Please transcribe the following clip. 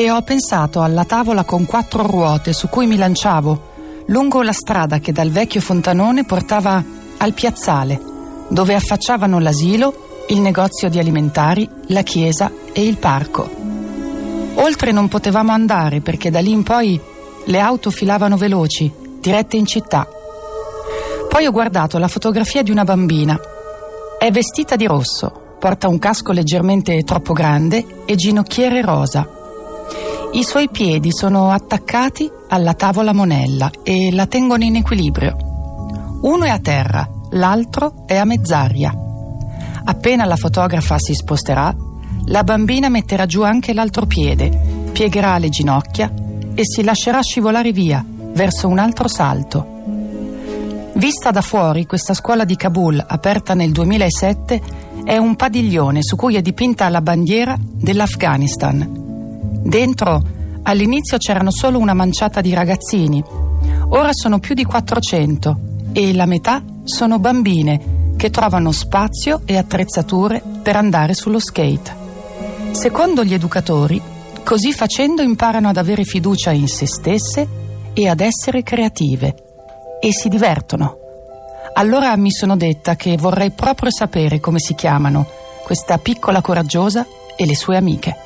e ho pensato alla tavola con quattro ruote su cui mi lanciavo lungo la strada che dal vecchio fontanone portava al piazzale, dove affacciavano l'asilo, il negozio di alimentari, la chiesa e il parco. Oltre non potevamo andare perché da lì in poi le auto filavano veloci, dirette in città. Poi ho guardato la fotografia di una bambina. È vestita di rosso, porta un casco leggermente troppo grande e ginocchiere rosa. I suoi piedi sono attaccati alla tavola monella e la tengono in equilibrio. Uno è a terra, l'altro è a mezz'aria. Appena la fotografa si sposterà, la bambina metterà giù anche l'altro piede, piegherà le ginocchia e si lascerà scivolare via verso un altro salto. Vista da fuori, questa scuola di Kabul, aperta nel 2007, è un padiglione su cui è dipinta la bandiera dell'Afghanistan. Dentro all'inizio c'erano solo una manciata di ragazzini, ora sono più di 400 e la metà sono bambine che trovano spazio e attrezzature per andare sullo skate. Secondo gli educatori, così facendo imparano ad avere fiducia in se stesse e ad essere creative e si divertono. Allora mi sono detta che vorrei proprio sapere come si chiamano questa piccola coraggiosa e le sue amiche.